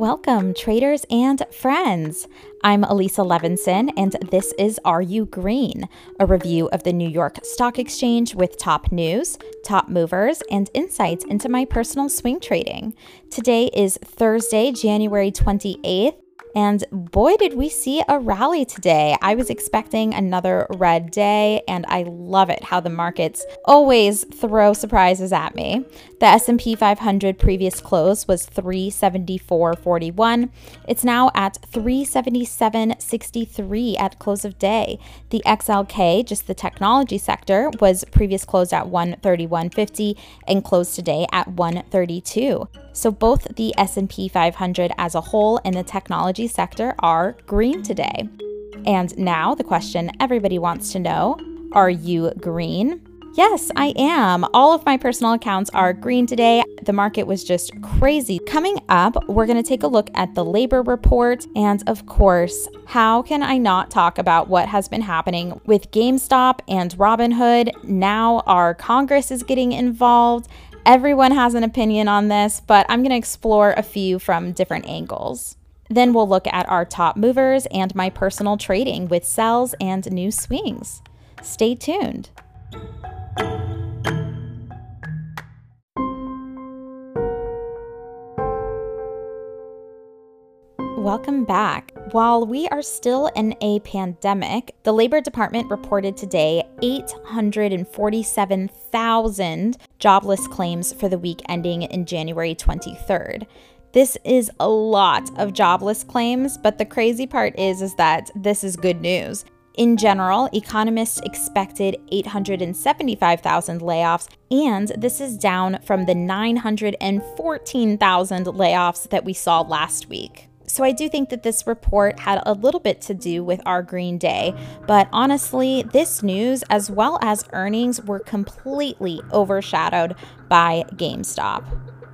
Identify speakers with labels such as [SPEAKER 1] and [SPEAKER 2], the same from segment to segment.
[SPEAKER 1] Welcome, traders and friends. I'm Elisa Levinson, and this is Are You Green? A review of the New York Stock Exchange with top news, top movers, and insights into my personal swing trading. Today is Thursday, January 28th. And boy, did we see a rally today. I was expecting another red day, and I love it how the markets always throw surprises at me. The S&P 500 previous close was 374.41. It's now at 377.63 at close of day. The XLK, just the technology sector, was previous closed at 131.50 and closed today at 132. So both the S&P 500 as a whole and the technology sector are green today. And now the question everybody wants to know, are you green? Yes, I am. All of my personal accounts are green today. The market was just crazy. Coming up, we're going to take a look at the labor report. And of course, how can I not talk about what has been happening with GameStop and Robinhood? Now our Congress is getting involved. Everyone has an opinion on this, but I'm going to explore a few from different angles. Then we'll look at our top movers and my personal trading with sells and new swings. Stay tuned. Welcome back. While we are still in a pandemic, the Labor Department reported today 847,000 jobless claims for the week ending in January 23rd. This is a lot of jobless claims, but the crazy part is is that this is good news. In general, economists expected 875,000 layoffs, and this is down from the 914,000 layoffs that we saw last week. So I do think that this report had a little bit to do with our Green Day, but honestly, this news as well as earnings were completely overshadowed by GameStop.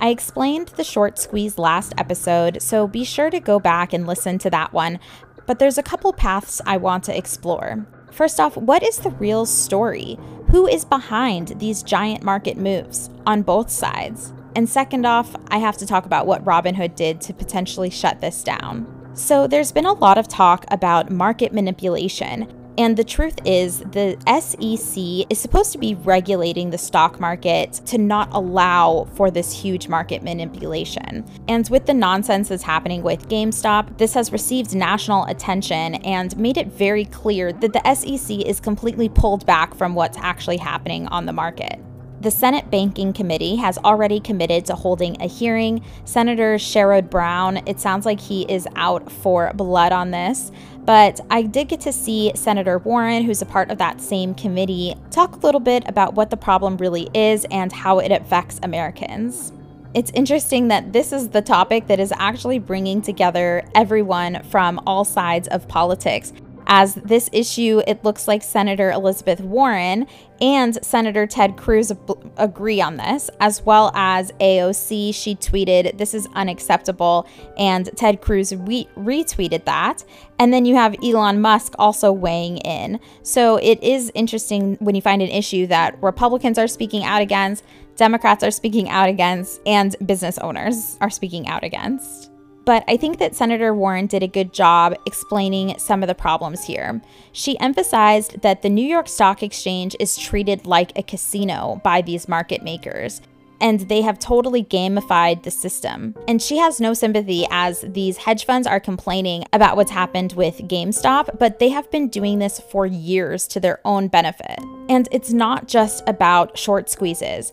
[SPEAKER 1] I explained the short squeeze last episode, so be sure to go back and listen to that one. But there's a couple paths I want to explore. First off, what is the real story? Who is behind these giant market moves on both sides? And second off, I have to talk about what Robinhood did to potentially shut this down. So, there's been a lot of talk about market manipulation. And the truth is, the SEC is supposed to be regulating the stock market to not allow for this huge market manipulation. And with the nonsense that's happening with GameStop, this has received national attention and made it very clear that the SEC is completely pulled back from what's actually happening on the market. The Senate Banking Committee has already committed to holding a hearing. Senator Sherrod Brown, it sounds like he is out for blood on this. But I did get to see Senator Warren, who's a part of that same committee, talk a little bit about what the problem really is and how it affects Americans. It's interesting that this is the topic that is actually bringing together everyone from all sides of politics as this issue, it looks like Senator Elizabeth Warren and Senator Ted Cruz agree on this, as well as AOC. She tweeted, This is unacceptable. And Ted Cruz re- retweeted that. And then you have Elon Musk also weighing in. So it is interesting when you find an issue that Republicans are speaking out against, Democrats are speaking out against, and business owners are speaking out against. But I think that Senator Warren did a good job explaining some of the problems here. She emphasized that the New York Stock Exchange is treated like a casino by these market makers and they have totally gamified the system. And she has no sympathy as these hedge funds are complaining about what's happened with GameStop, but they have been doing this for years to their own benefit. And it's not just about short squeezes.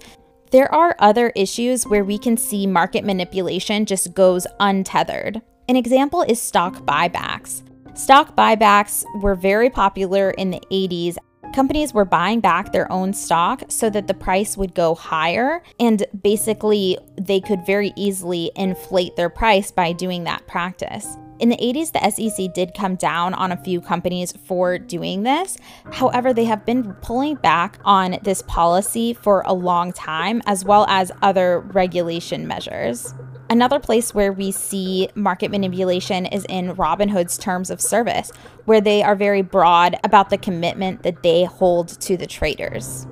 [SPEAKER 1] There are other issues where we can see market manipulation just goes untethered. An example is stock buybacks. Stock buybacks were very popular in the 80s. Companies were buying back their own stock so that the price would go higher, and basically, they could very easily inflate their price by doing that practice. In the 80s, the SEC did come down on a few companies for doing this. However, they have been pulling back on this policy for a long time, as well as other regulation measures. Another place where we see market manipulation is in Robinhood's terms of service, where they are very broad about the commitment that they hold to the traders.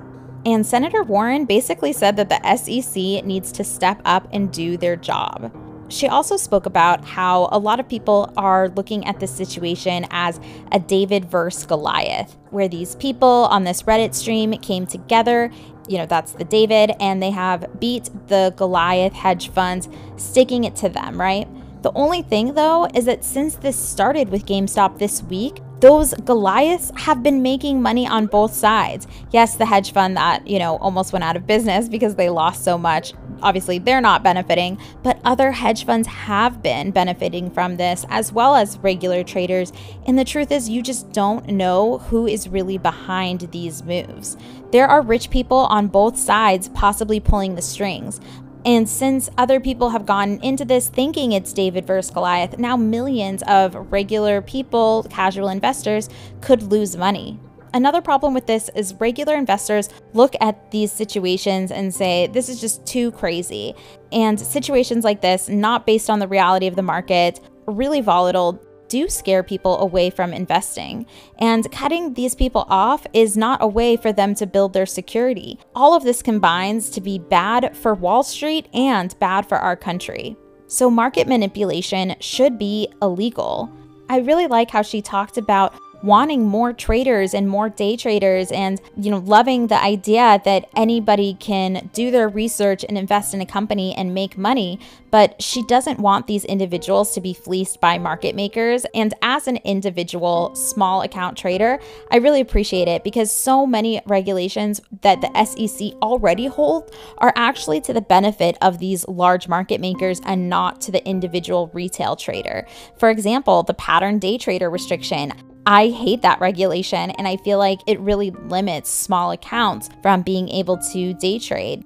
[SPEAKER 1] And Senator Warren basically said that the SEC needs to step up and do their job. She also spoke about how a lot of people are looking at this situation as a David versus Goliath, where these people on this Reddit stream came together. You know, that's the David, and they have beat the Goliath hedge funds, sticking it to them, right? The only thing though is that since this started with GameStop this week, those Goliaths have been making money on both sides. Yes, the hedge fund that, you know, almost went out of business because they lost so much. Obviously, they're not benefiting, but other hedge funds have been benefiting from this, as well as regular traders. And the truth is, you just don't know who is really behind these moves. There are rich people on both sides possibly pulling the strings. And since other people have gone into this thinking it's David versus Goliath, now millions of regular people, casual investors, could lose money. Another problem with this is regular investors look at these situations and say, this is just too crazy. And situations like this, not based on the reality of the market, really volatile, do scare people away from investing. And cutting these people off is not a way for them to build their security. All of this combines to be bad for Wall Street and bad for our country. So, market manipulation should be illegal. I really like how she talked about wanting more traders and more day traders and you know loving the idea that anybody can do their research and invest in a company and make money. But she doesn't want these individuals to be fleeced by market makers. And as an individual small account trader I really appreciate it because so many regulations that the SEC already hold are actually to the benefit of these large market makers and not to the individual retail trader. For example the pattern day trader restriction I hate that regulation and I feel like it really limits small accounts from being able to day trade.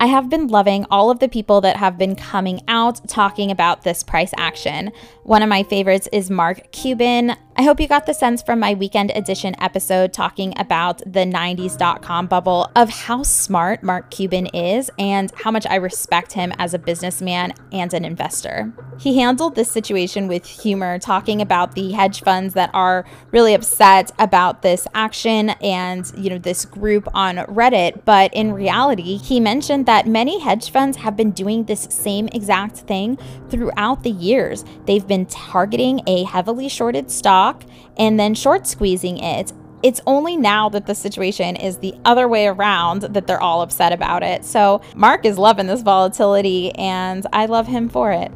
[SPEAKER 1] I have been loving all of the people that have been coming out talking about this price action. One of my favorites is Mark Cuban. I hope you got the sense from my weekend edition episode talking about the 90s.com bubble of how smart Mark Cuban is and how much I respect him as a businessman and an investor. He handled this situation with humor, talking about the hedge funds that are really upset about this action and, you know, this group on Reddit, but in reality, he mentioned that many hedge funds have been doing this same exact thing throughout the years. They've been targeting a heavily shorted stock and then short squeezing it. It's only now that the situation is the other way around that they're all upset about it. So, Mark is loving this volatility, and I love him for it.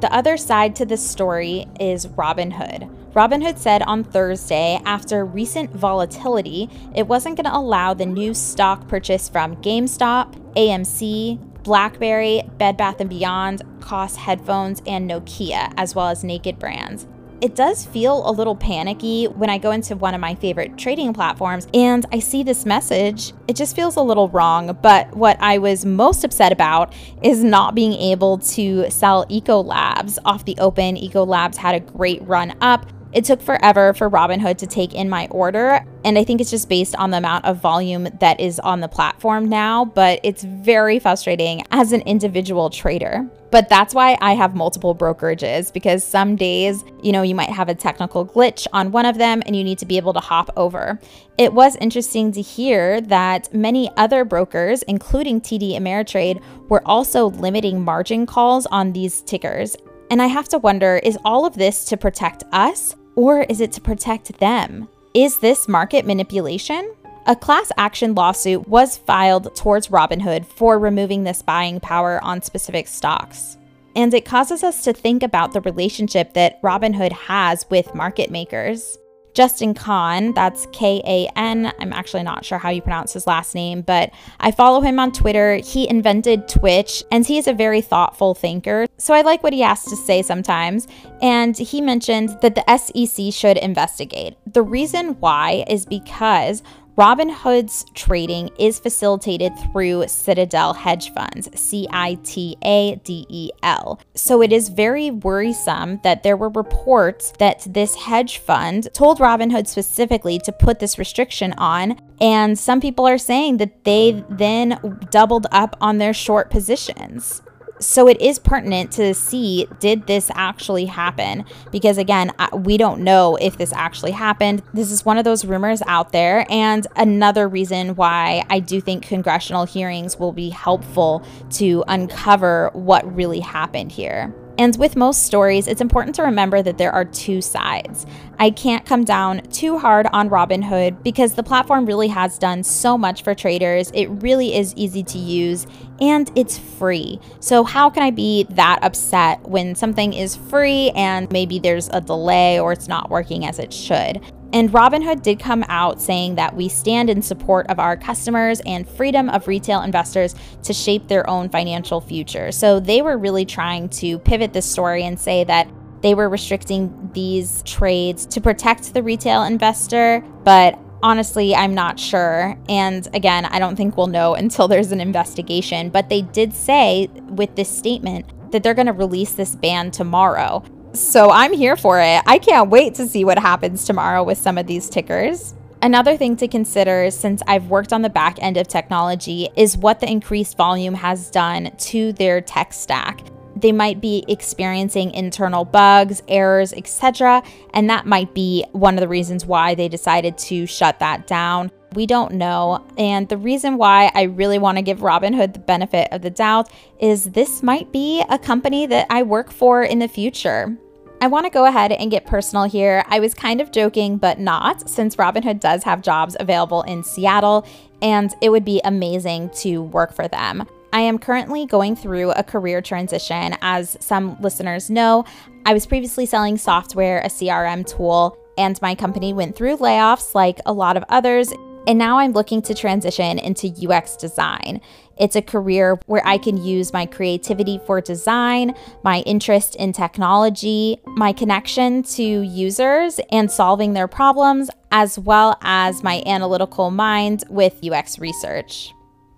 [SPEAKER 1] The other side to this story is Robinhood. Robinhood said on Thursday, after recent volatility, it wasn't going to allow the new stock purchase from GameStop, AMC, BlackBerry, Bed Bath & Beyond, Koss Headphones, and Nokia, as well as Naked Brands. It does feel a little panicky when I go into one of my favorite trading platforms and I see this message. It just feels a little wrong. But what I was most upset about is not being able to sell Ecolabs off the open. Ecolabs had a great run up. It took forever for Robinhood to take in my order, and I think it's just based on the amount of volume that is on the platform now, but it's very frustrating as an individual trader. But that's why I have multiple brokerages because some days, you know, you might have a technical glitch on one of them and you need to be able to hop over. It was interesting to hear that many other brokers, including TD Ameritrade, were also limiting margin calls on these tickers. And I have to wonder is all of this to protect us or is it to protect them? Is this market manipulation? A class action lawsuit was filed towards Robinhood for removing this buying power on specific stocks. And it causes us to think about the relationship that Robinhood has with market makers. Justin Kan, that's K A N. I'm actually not sure how you pronounce his last name, but I follow him on Twitter. He invented Twitch and he is a very thoughtful thinker. So I like what he has to say sometimes. And he mentioned that the SEC should investigate. The reason why is because Robinhood's trading is facilitated through Citadel Hedge Funds, C I T A D E L. So it is very worrisome that there were reports that this hedge fund told Robinhood specifically to put this restriction on. And some people are saying that they then doubled up on their short positions so it is pertinent to see did this actually happen? Because again we don't know if this actually happened. This is one of those rumors out there. And another reason why i do think congressional hearings will be helpful to uncover what really happened here And with most stories, it's important to remember that there are two sides. I can't come down too hard on Robinhood because the platform really has done so much for traders. It really is easy to use and it's free. So, how can I be that upset when something is free and maybe there's a delay or it's not working as it should? And Robinhood did come out saying that we stand in support of our customers and freedom of retail investors to shape their own financial future. So they were really trying to pivot this story and say that they were restricting these trades to protect the retail investor, but honestly, I'm not sure. And again, I don't think we'll know until there's an investigation. But they did say with this statement that they're going to release this ban tomorrow. So I'm here for it. I can't wait to see what happens tomorrow with some of these tickers. Another thing to consider since I've worked on the back end of technology is what the increased volume has done to their tech stack. They might be experiencing internal bugs, errors, etc., and that might be one of the reasons why they decided to shut that down. We don't know. And the reason why I really want to give Robinhood the benefit of the doubt is this might be a company that I work for in the future. I want to go ahead and get personal here. I was kind of joking, but not, since Robinhood does have jobs available in Seattle, and it would be amazing to work for them. I am currently going through a career transition. As some listeners know, I was previously selling software, a CRM tool, and my company went through layoffs like a lot of others. And now I'm looking to transition into UX design. It's a career where I can use my creativity for design, my interest in technology, my connection to users and solving their problems, as well as my analytical mind with UX research.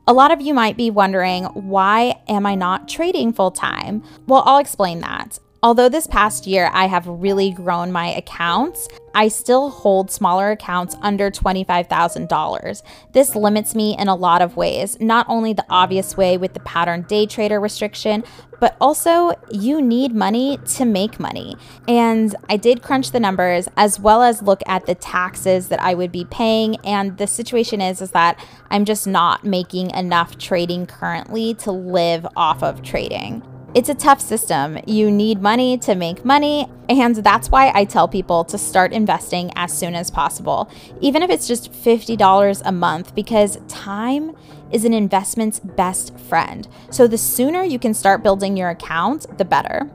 [SPEAKER 1] A lot of you might be wondering, why am I not trading full time? Well, I'll explain that. Although this past year I have really grown my accounts, I still hold smaller accounts under $25,000. This limits me in a lot of ways, not only the obvious way with the pattern day trader restriction, but also you need money to make money. And I did crunch the numbers as well as look at the taxes that I would be paying and the situation is is that I'm just not making enough trading currently to live off of trading. It's a tough system. You need money to make money, and that's why I tell people to start investing as soon as possible, even if it's just $50 a month, because time is an investment's best friend. So the sooner you can start building your account, the better.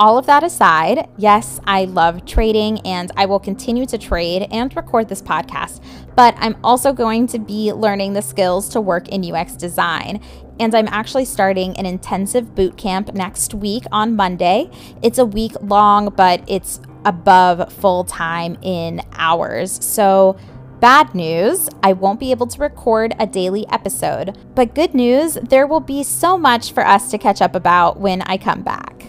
[SPEAKER 1] All of that aside, yes, I love trading and I will continue to trade and record this podcast, but I'm also going to be learning the skills to work in UX design and I'm actually starting an intensive boot camp next week on Monday. It's a week long, but it's above full time in hours. So, Bad news, I won't be able to record a daily episode. But good news, there will be so much for us to catch up about when I come back.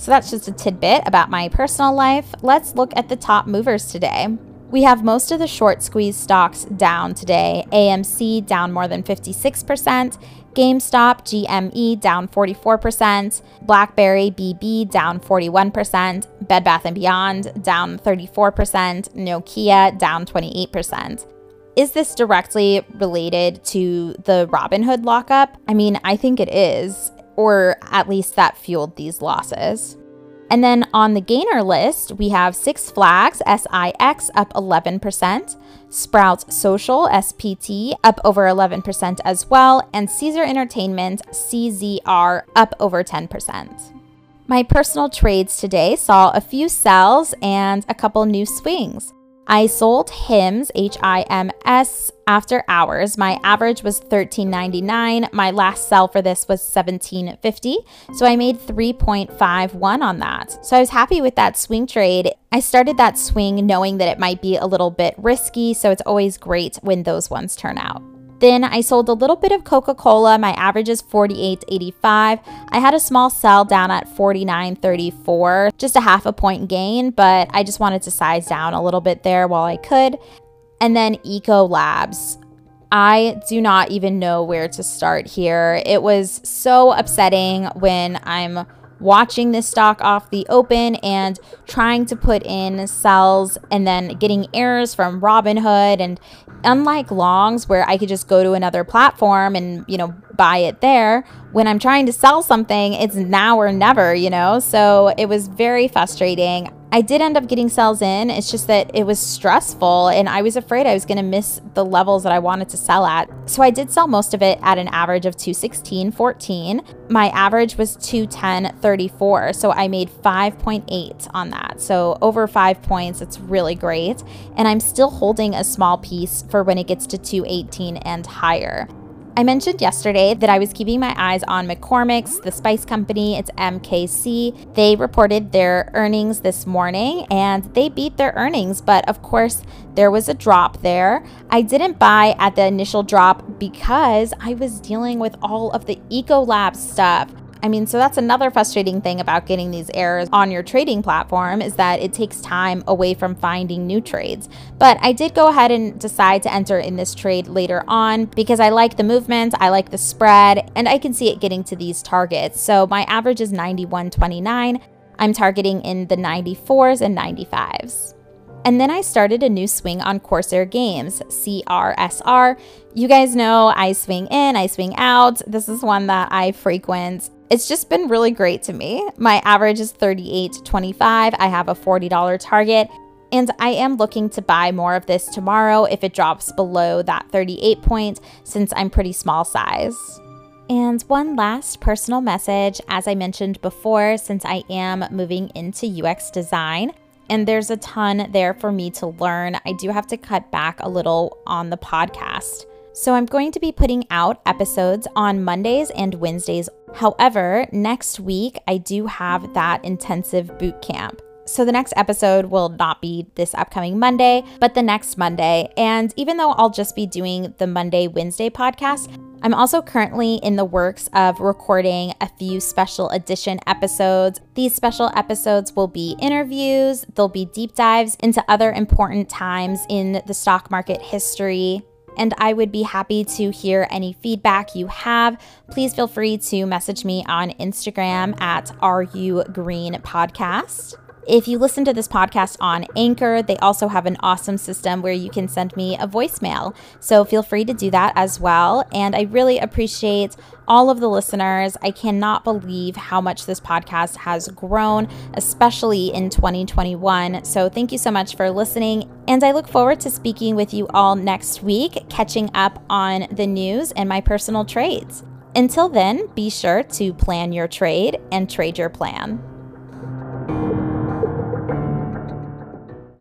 [SPEAKER 1] So that's just a tidbit about my personal life. Let's look at the top movers today. We have most of the short squeeze stocks down today. AMC down more than 56%, GameStop, GME down 44%, BlackBerry BB down 41%, Bed Bath & Beyond down 34%, Nokia down 28%. Is this directly related to the Robinhood lockup? I mean, I think it is, or at least that fueled these losses. And then on the gainer list, we have Six Flags SIX up 11%, Sprouts Social SPT up over 11% as well, and Caesar Entertainment CZR up over 10%. My personal trades today saw a few sells and a couple new swings. I sold Hims, H I M S, after hours. My average was $13.99. My last sell for this was $17.50. So I made 3.51 on that. So I was happy with that swing trade. I started that swing knowing that it might be a little bit risky. So it's always great when those ones turn out. Then I sold a little bit of Coca Cola. My average is 48.85. I had a small sell down at 49.34, just a half a point gain, but I just wanted to size down a little bit there while I could. And then Eco Labs. I do not even know where to start here. It was so upsetting when I'm watching this stock off the open and trying to put in sells and then getting errors from Robinhood and unlike longs where I could just go to another platform and, you know, buy it there, when I'm trying to sell something, it's now or never, you know? So it was very frustrating. I did end up getting sells in. It's just that it was stressful and I was afraid I was going to miss the levels that I wanted to sell at. So I did sell most of it at an average of 216.14. My average was 210.34. So I made 5.8 on that. So over five points. It's really great. And I'm still holding a small piece for when it gets to 218 and higher. I mentioned yesterday that I was keeping my eyes on McCormick's, the spice company, it's MKC. They reported their earnings this morning and they beat their earnings, but of course, there was a drop there. I didn't buy at the initial drop because I was dealing with all of the Ecolab stuff. I mean, so that's another frustrating thing about getting these errors on your trading platform is that it takes time away from finding new trades. But I did go ahead and decide to enter in this trade later on because I like the movement, I like the spread, and I can see it getting to these targets. So my average is 91.29. I'm targeting in the 94s and 95s. And then I started a new swing on Corsair Games, CRSR. You guys know I swing in, I swing out. This is one that I frequent it's just been really great to me. My average is 38 to 25. I have a $40 target and I am looking to buy more of this tomorrow if it drops below that 38 point since I'm pretty small size. And one last personal message, as I mentioned before, since I am moving into UX design, and there's a ton there for me to learn, I do have to cut back a little on the podcast. So I'm going to be putting out episodes on Mondays and Wednesdays. However, next week I do have that intensive boot camp. So the next episode will not be this upcoming Monday, but the next Monday. And even though I'll just be doing the Monday, Wednesday podcast, I'm also currently in the works of recording a few special edition episodes. These special episodes will be interviews, they'll be deep dives into other important times in the stock market history and I would be happy to hear any feedback you have. Please feel free to message me on Instagram at You Green Podcast. If you listen to this podcast on Anchor, they also have an awesome system where you can send me a voicemail. So feel free to do that as well. And I really appreciate all of the listeners. I cannot believe how much this podcast has grown, especially in 2021. So thank you so much for listening. And I look forward to speaking with you all next week, catching up on the news and my personal trades. Until then, be sure to plan your trade and trade your plan.